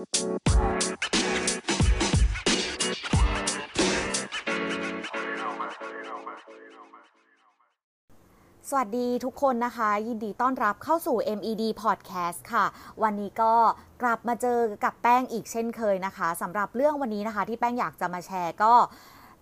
สวัสดีทุกคนนะคะ ยินดีต้อนรับเข้าสู่ MED Podcast ค่ะ วันนี้ก็กลับมาเจอกับแป้งอีกเช่นเคยนะคะสำหรับเรื่องวันนี้นะคะ ที่แป้งอยากจะมาแชร์ก็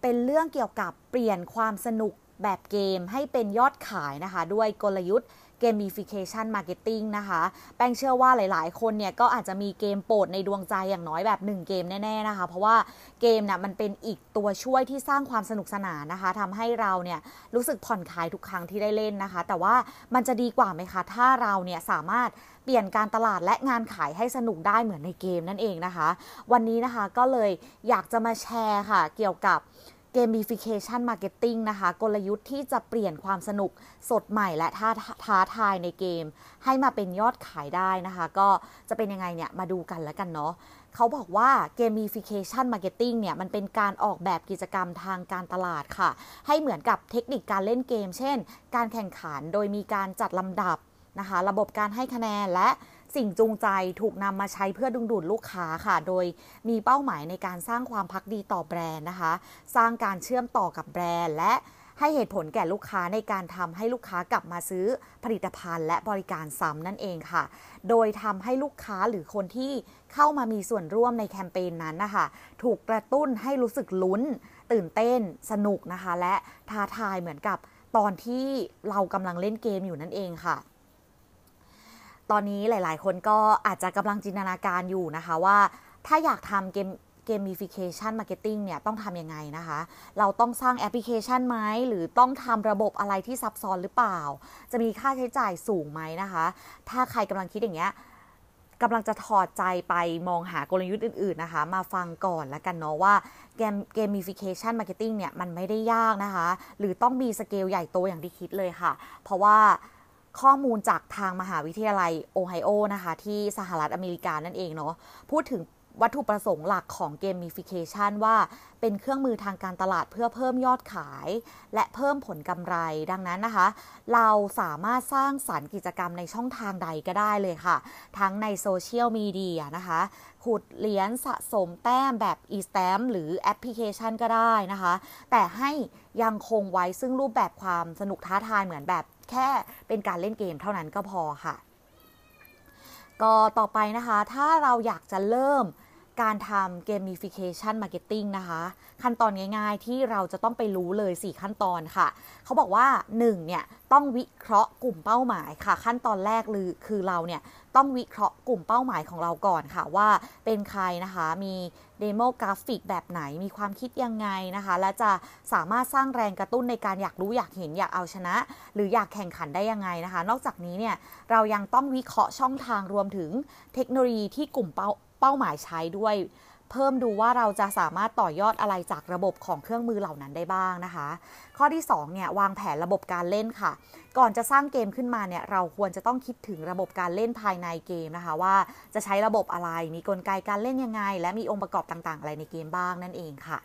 เป็นเรื่องเกี่ยวกับเปลี่ยนความสนุกแบบเกมให้เป็นยอดขายนะคะ ด้วยกลยุทธ์ gamification marketing นะคะ แป้งเชื่อว่าหลายๆ คนเนี่ยก็อาจจะมีเกมโปรดในดวงใจอย่างน้อยแบบ 1 เกมแน่ ๆ นะคะ เพราะว่าเกมเนี่ยมันเป็นอีกตัวช่วยที่สร้างความสนุกสนานนะคะทำให้เราเนี่ยรู้สึกผ่อนคลายทุกครั้งที่ได้เล่นนะคะ แต่ว่ามันจะดีกว่าไหมคะ ถ้าเราเนี่ยสามารถเปลี่ยนการตลาดและงานขายให้สนุกได้เหมือนในเกมนั่นเองนะคะ วันนี้นะคะก็เลยอยากจะมาแชร์ค่ะเกี่ยวกับ gamification marketing นะคะ กลยุทธ์ที่จะเปลี่ยนความสนุกสดใหม่และท้าท้าทายในเกม ให้มาเป็นยอดขายได้นะคะ ก็จะเป็นยังไงเนี่ย มาดูกันแล้วกันเนาะเขาบอกว่า gamification marketing เนี่ย มันเป็นการออกแบบกิจกรรมทางการตลาดค่ะ ให้เหมือนกับเทคนิคการเล่นเกม เช่น การแข่งขันโดยมีการจัดลำดับนะคะ ระบบการให้คะแนนและ สิ่งจูงใจถูกนำมาใช้เพื่อดึงดูดลูกค้าค่ะ โดยมีเป้าหมายในการสร้างความพักดีต่อแบรนด์นะคะ สร้างการเชื่อมต่อกับแบรนด์ และให้เหตุผลแก่ลูกค้าในการทำให้ลูกค้ากลับมาซื้อผลิตภัณฑ์และบริการซ้ำนั่นเองค่ะ โดยทำให้ลูกค้าหรือคนที่เข้ามามีส่วนร่วมในแคมเปญนั้นนะคะ ถูกกระตุ้นให้รู้สึกลุ้น ตื่นเต้น สนุกนะคะ และท้าทายเหมือนกับตอนที่เรากำลังเล่นเกมอยู่นั่นเองค่ะ ตอนนี้หลาย ๆ คนก็อาจจะกำลังจินตนาการอยู่นะคะว่าถ้าอยากทำเกมเกม gamification marketing เนี่ยต้องทำยังไงนะคะ เราต้องสร้างแอปพลิเคชันไหมหรือต้องทำระบบอะไรที่ซับซ้อนหรือเปล่า จะมีค่าใช้จ่ายสูงไหมนะคะ ถ้าใครกำลังคิดอย่างเงี้ยกำลังจะถอดใจไปมองหากลยุทธ์อื่น ๆ นะคะ มาฟังก่อนแล้วกันเนาะว่าเกม gamification marketing เนี่ยมันไม่ได้ยากนะคะ หรือต้องมีสเกลใหญ่โตอย่างที่คิดเลยค่ะ เพราะว่า ข้อมูลจากทางมหาวิทยาลัยโอไฮโอนะคะที่สหรัฐอเมริกานั่นเองเนาะพูดถึงวัตถุประสงค์หลักของ gamification ว่าเป็นเครื่องมือทางการตลาดเพื่อเพิ่มยอดขาย และเพิ่มผลกำไรดังนั้นนะคะ เราสามารถสร้างสรรค์กิจกรรมในช่องทางใดก็ได้เลยค่ะ ทั้งในโซเชียลมีเดียนะคะ ขุดเหรียญสะสมแต้มแบบ e-stamp หรือแอปพลิเคชันก็ได้นะคะ แต่ให้ยังคงไว้ซึ่งรูปแบบความสนุกท้าทายเหมือนแบบ แค่เป็นการเล่นเกมเท่านั้นก็พอค่ะ ก็ต่อไปนะคะ ถ้าเราอยากจะเริ่ม การทำเกม gamification marketing นะคะ ขั้นตอนง่ายๆที่เราจะต้องไปรู้เลย 4 ขั้นตอนค่ะ เขาบอกว่า 1. เนี่ย ต้องวิเคราะห์กลุ่มเป้าหมายค่ะ ขั้นตอนแรกคือคือเราเนี่ย ต้องวิเคราะห์กลุ่มเป้าหมายของเราก่อนค่ะ ว่าเป็นใครนะคะ มี demographic แบบไหนมีความคิดยังไงนะคะ และจะสามารถสร้างแรงกระตุ้นในการอยากรู้อยากเห็นอยากเอาชนะ หรืออยากแข่งขันได้ยังไงนะคะ นอกจากนี้เนี่ยเรายังต้องวิเคราะห์ช่องทางรวมถึงเทคโนโลยีที่กลุ่มเป้า เป้าหมายใช้ด้วย เพิ่มดูว่าเราจะสามารถต่อยอดอะไรจากระบบของเครื่องมือเหล่านั้นได้บ้างนะคะ ข้อที่2เนี่ยวางแผนระบบการเล่นค่ะ ก่อนจะสร้างเกมขึ้นมาเนี่ยเราควรจะต้องคิดถึงระบบการเล่นภายในเกมนะคะ ว่าจะใช้ระบบอะไรมีกลไกการเล่นยังไง และมีองค์ประกอบต่างๆ อะไรในเกมบ้างนั่นเองค่ะ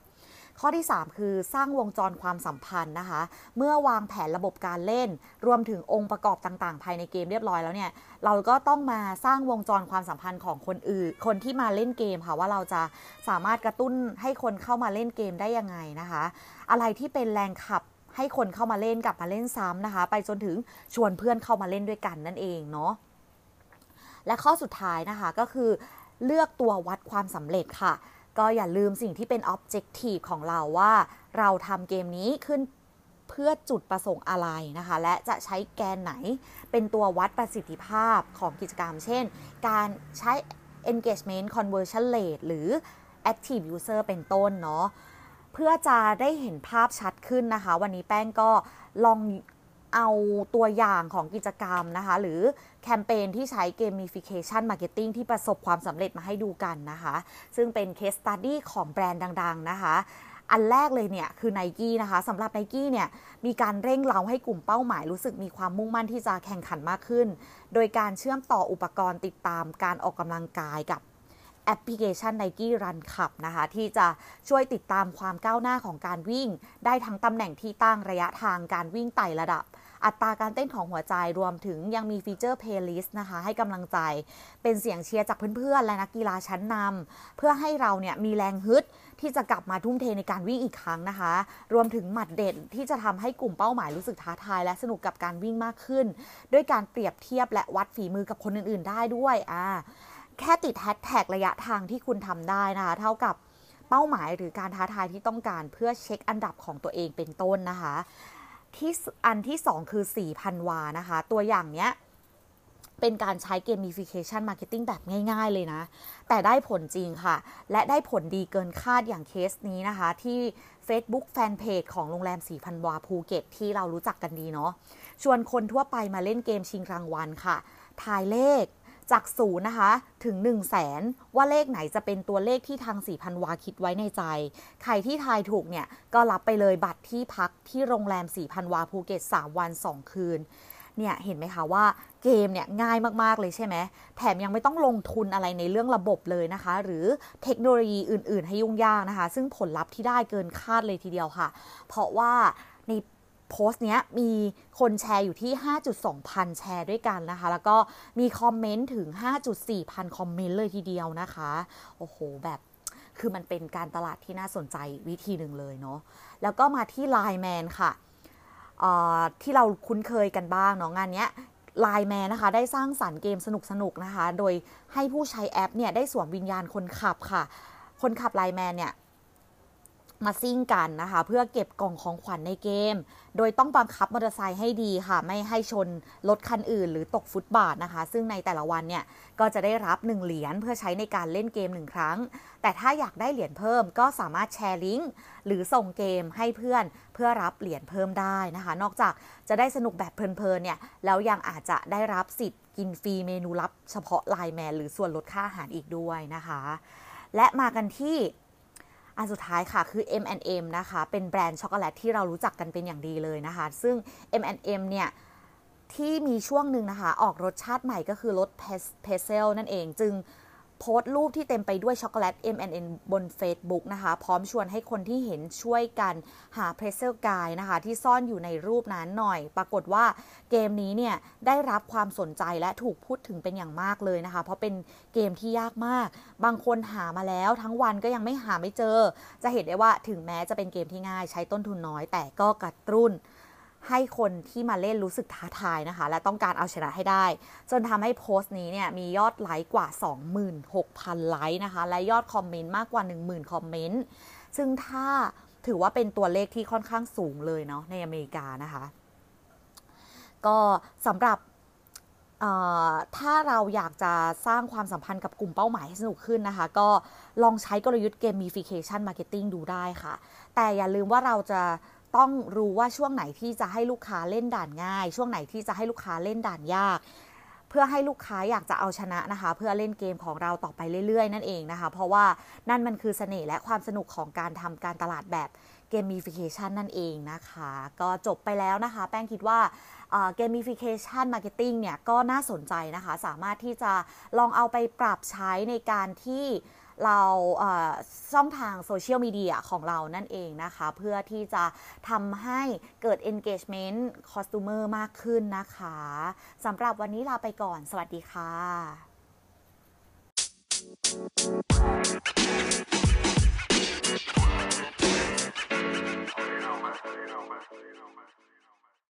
ข้อที่ 3 คือสร้างวงจรความสัมพันธ์นะคะ เมื่อวางแผนระบบการเล่น รวมถึงองค์ประกอบต่างๆ ภายในเกมเรียบร้อยแล้วเนี่ย เราก็ต้องมาสร้างวงจรความสัมพันธ์ของคนอื่น คนที่มาเล่นเกมค่ะว่าเราจะสามารถกระตุ้นให้คนเข้ามาเล่นเกมได้ยังไงนะคะ อะไรที่เป็นแรงขับให้คนเข้ามาเล่นกลับมาเล่นซ้ำนะคะ ไปจนถึงชวนเพื่อนเข้ามาเล่นด้วยกันนั่นเองเนาะและข้อสุดท้ายนะคะก็คือเลือกตัววัดความสำเร็จค่ะ ก็อย่าลืมสิ่งที่เป็น Objective ของเราว่า เราทำเกมนี้ขึ้นเพื่อจุดประสงค์อะไรนะคะ และจะใช้แกนไหนเป็นตัววัดประสิทธิภาพของกิจกรรม เช่น การใช้ engagement conversion rate หรือ active user เป็นต้นเนาะเพื่อจะได้เห็นภาพชัดขึ้นนะคะ วันนี้แป้งก็ลอง เอาตัวอย่างของกิจกรรมนะคะ หรือแคมเปญที่ใช้ gamification marketing ที่ประสบความสำเร็จมาให้ดูกันนะคะ ซึ่งเป็น case study ของแบรนด์ดัง ๆ นะคะอันแรกเลยเนี่ยคือ n i กี้นะคะสำหรับ n i กี้เนี่ยมีการเร่งเร้าให้กลุ่มเป้าหมายรู้สึกมีความมุ่งมั่นที่จะแข่งขันมากขึ้น โดยการเชื่อมต่ออุปกรณ์ติดตามการออกกำลังกายกับ แอปพลิเคชัน Nike Run Club นะคะ ที่จะช่วยติดตามความก้าวหน้าของการวิ่ง ได้ทั้งตำแหน่งที่ตั้งระยะทางการวิ่งไต่ระดับ อัตราการเต้นของหัวใจรวมถึงยังมีฟีเจอร์เพลย์ลิสต์นะคะ ให้กำลังใจเป็นเสียงเชียร์จากเพื่อนๆ และนักกีฬาชั้นนำเพื่อให้เราเนี่ยมีแรงฮึดที่จะกลับมาทุ่มเทในการวิ่งอีกครั้งนะคะ รวมถึงหมัดเด่นที่จะทำให้กลุ่มเป้าหมายรู้สึกท้าทาย และสนุกกับการวิ่งมากขึ้น ด้วยการเปรียบเทียบและวัดฝีมือกับคนอื่น ๆ ได้ด้วยอ่า แค่ติดแฮชแท็กระยะทางที่คุณทำได้นะคะ เท่ากับเป้าหมายหรือการท้าทายที่ต้องการเพื่อเช็คอันดับของตัวเองเป็นต้นนะคะ ที่อันที่ 2 คือ 4,000 วานะคะ ตัวอย่างเนี้ยเป็นการใช้เกม Gamification Marketing แบบง่าย ๆ เลยนะ แต่ได้ผลจริงค่ะ และได้ผลดีเกินคาดอย่างเคสนี้นะคะ ที่ Facebook Fanpage ของโรงแรม 4,000 วาภูเก็ต ที่เรารู้จักกันดีเนาะ ชวนคนทั่วไปมาเล่นเกมชิงรางวัลค่ะ ทายเลข จากศูนย์นะคะ ถึง 1 0 0 0 0แสนว่าเลขไหนจะเป็นตัวเลขที่ทาง4,000วาคิดไว้ในใจ ใครที่ทายถูกเนี่ย ก็รับไปเลยบัตรที่พักที่โรงแรมศรีพันวาภูเก็ต 3 วัน 2 คืนเนี่ยเห็นไหมคะว่าเกมเนี่ยง่ายมากๆเลยใช่ไหมแถมยังไม่ต้องลงทุนอะไรในเรื่องระบบเลยนะคะ หรือเทคโนโลยีอื่น ๆ ให้ยุ่งยากนะคะ ซึ่งผลลัพธ์ที่ได้เกินคาดเลยทีเดียวค่ะ เพราะว่าใน โพสต์เนี้ยมีคนแชร์อยู่ที่ 5.2 พันแชร์ด้วยกันนะคะ แล้วก็มีคอมเมนต์ถึง 5.4 พันคอมเมนต์เลยทีเดียวนะคะ โอ้โห แบบคือมันเป็นการตลาดที่น่าสนใจวิธีหนึ่งเลยเนาะ แล้วก็มาที่ไลน์แมนค่ะ ที่เราคุ้นเคยกันบ้างเนาะงานเนี้ยไลน์แมนนะคะ ได้สร้างสารรค์เกมสนุกๆนนะคะ โดยให้ผู้ใช้แอปเนี่ย ได้สวมวิญญาณคนขับค่ะ คนขับไลน์แมนเนี่ย มาซิ่งกันนะคะ เพื่อเก็บกล่องของขวัญในเกม โดยต้องบังคับมอเตอร์ไซค์ให้ดีค่ะ ไม่ให้ชนรถคันอื่น หรือตกฟุตบาทนะคะ ซึ่งในแต่ละวันเนี่ยก็จะได้รับ 1 เหรียญเพื่อใช้ในการเล่นเกม 1 ครั้ง แต่ถ้าอยากได้เหรียญเพิ่มก็สามารถแชร์ลิงก์หรือส่งเกมให้เพื่อนเพื่อรับเหรียญเพิ่มได้นะคะ นอกจากจะได้สนุกแบบเพลินๆเนี่ยแล้วยังอาจจะได้รับสิทธิ์กินฟรีเมนูลับเฉพาะ LINE MAN หรือส่วนลดค่าอาหารอีกด้วยนะคะ และมากันที่ อันสุดท้ายค่ะคือ M&M นะคะ เป็นแบรนด์ช็อกโกแลตที่เรารู้จักกันเป็นอย่างดีเลยนะคะ ซึ่ง M&M เนี่ยที่มีช่วงหนึ่งนะคะ ออกรสชาติใหม่ก็คือรสเพสเซลนั่นเอง จึง โพสต์รูปที่เต็มไปด้วยช็อกโกแลต M&M บน Facebook นะคะ พร้อมชวนให้คนที่เห็นช่วยกันหาเพรสเซลกายนะคะ ที่ซ่อนอยู่ในรูปนั้นหน่อย ปรากฏว่าเกมนี้เนี่ย ได้รับความสนใจและถูกพูดถึงเป็นอย่างมากเลยนะคะ เพราะเป็นเกมที่ยากมาก บางคนหามาแล้วทั้งวันก็ยังไม่หาไม่เจอ จะเห็นได้ว่าถึงแม้จะเป็นเกมที่ง่ายใช้ต้นทุนน้อย แต่ก็กระตุ้น ให้คนที่มาเล่นรู้สึกท้าทายนะคะ และต้องการเอาชนะให้ได้ จนทำให้โพสต์นี้เนี่ยมียอดไลค์กว่า 26,000 ไลค์นะคะ และยอดคอมเมนต์มากกว่า 10,000 คอมเมนต์ ซึ่งถ้าถือว่าเป็นตัวเลขที่ค่อนข้างสูงเลยเนาะในอเมริกานะคะ ก็สำหรับถ้าเราอยากจะสร้างความสัมพันธ์กับกลุ่มเป้าหมายให้สนุกขึ้นนะคะ ก็ลองใช้กลยุทธ์ gamification marketing ดูได้ค่ะ แต่อย่าลืมว่าเราจะ ต้องรู้ว่าช่วงไหนที่จะให้ลูกค้าเล่นด่านง่าย ช่วงไหนที่จะให้ลูกค้าเล่นด่านยาก เพื่อให้ลูกค้าอยากจะเอาชนะนะคะ เพื่อเล่นเกมของเราต่อไปเรื่อยๆ นั่นเองนะคะ เพราะว่านั่นมันคือเสน่ห์และความสนุกของการทำการตลาดแบบเกมมิฟิเคชันนั่นเองนะคะ ก็จบไปแล้วนะคะ แป้งคิดว่าgamification marketing เนี่ยก็น่าสนใจนะคะ สามารถที่จะลองเอาไปปรับใช้ในการที่ เราช่องทางโซเชียลมีเดียของเรานั่นเองนะคะ เพื่อที่จะทำให้เกิด engagement customer มากขึ้นนะคะสำหรับวันนี้ลาไปก่อน สวัสดีค่ะ Thank you.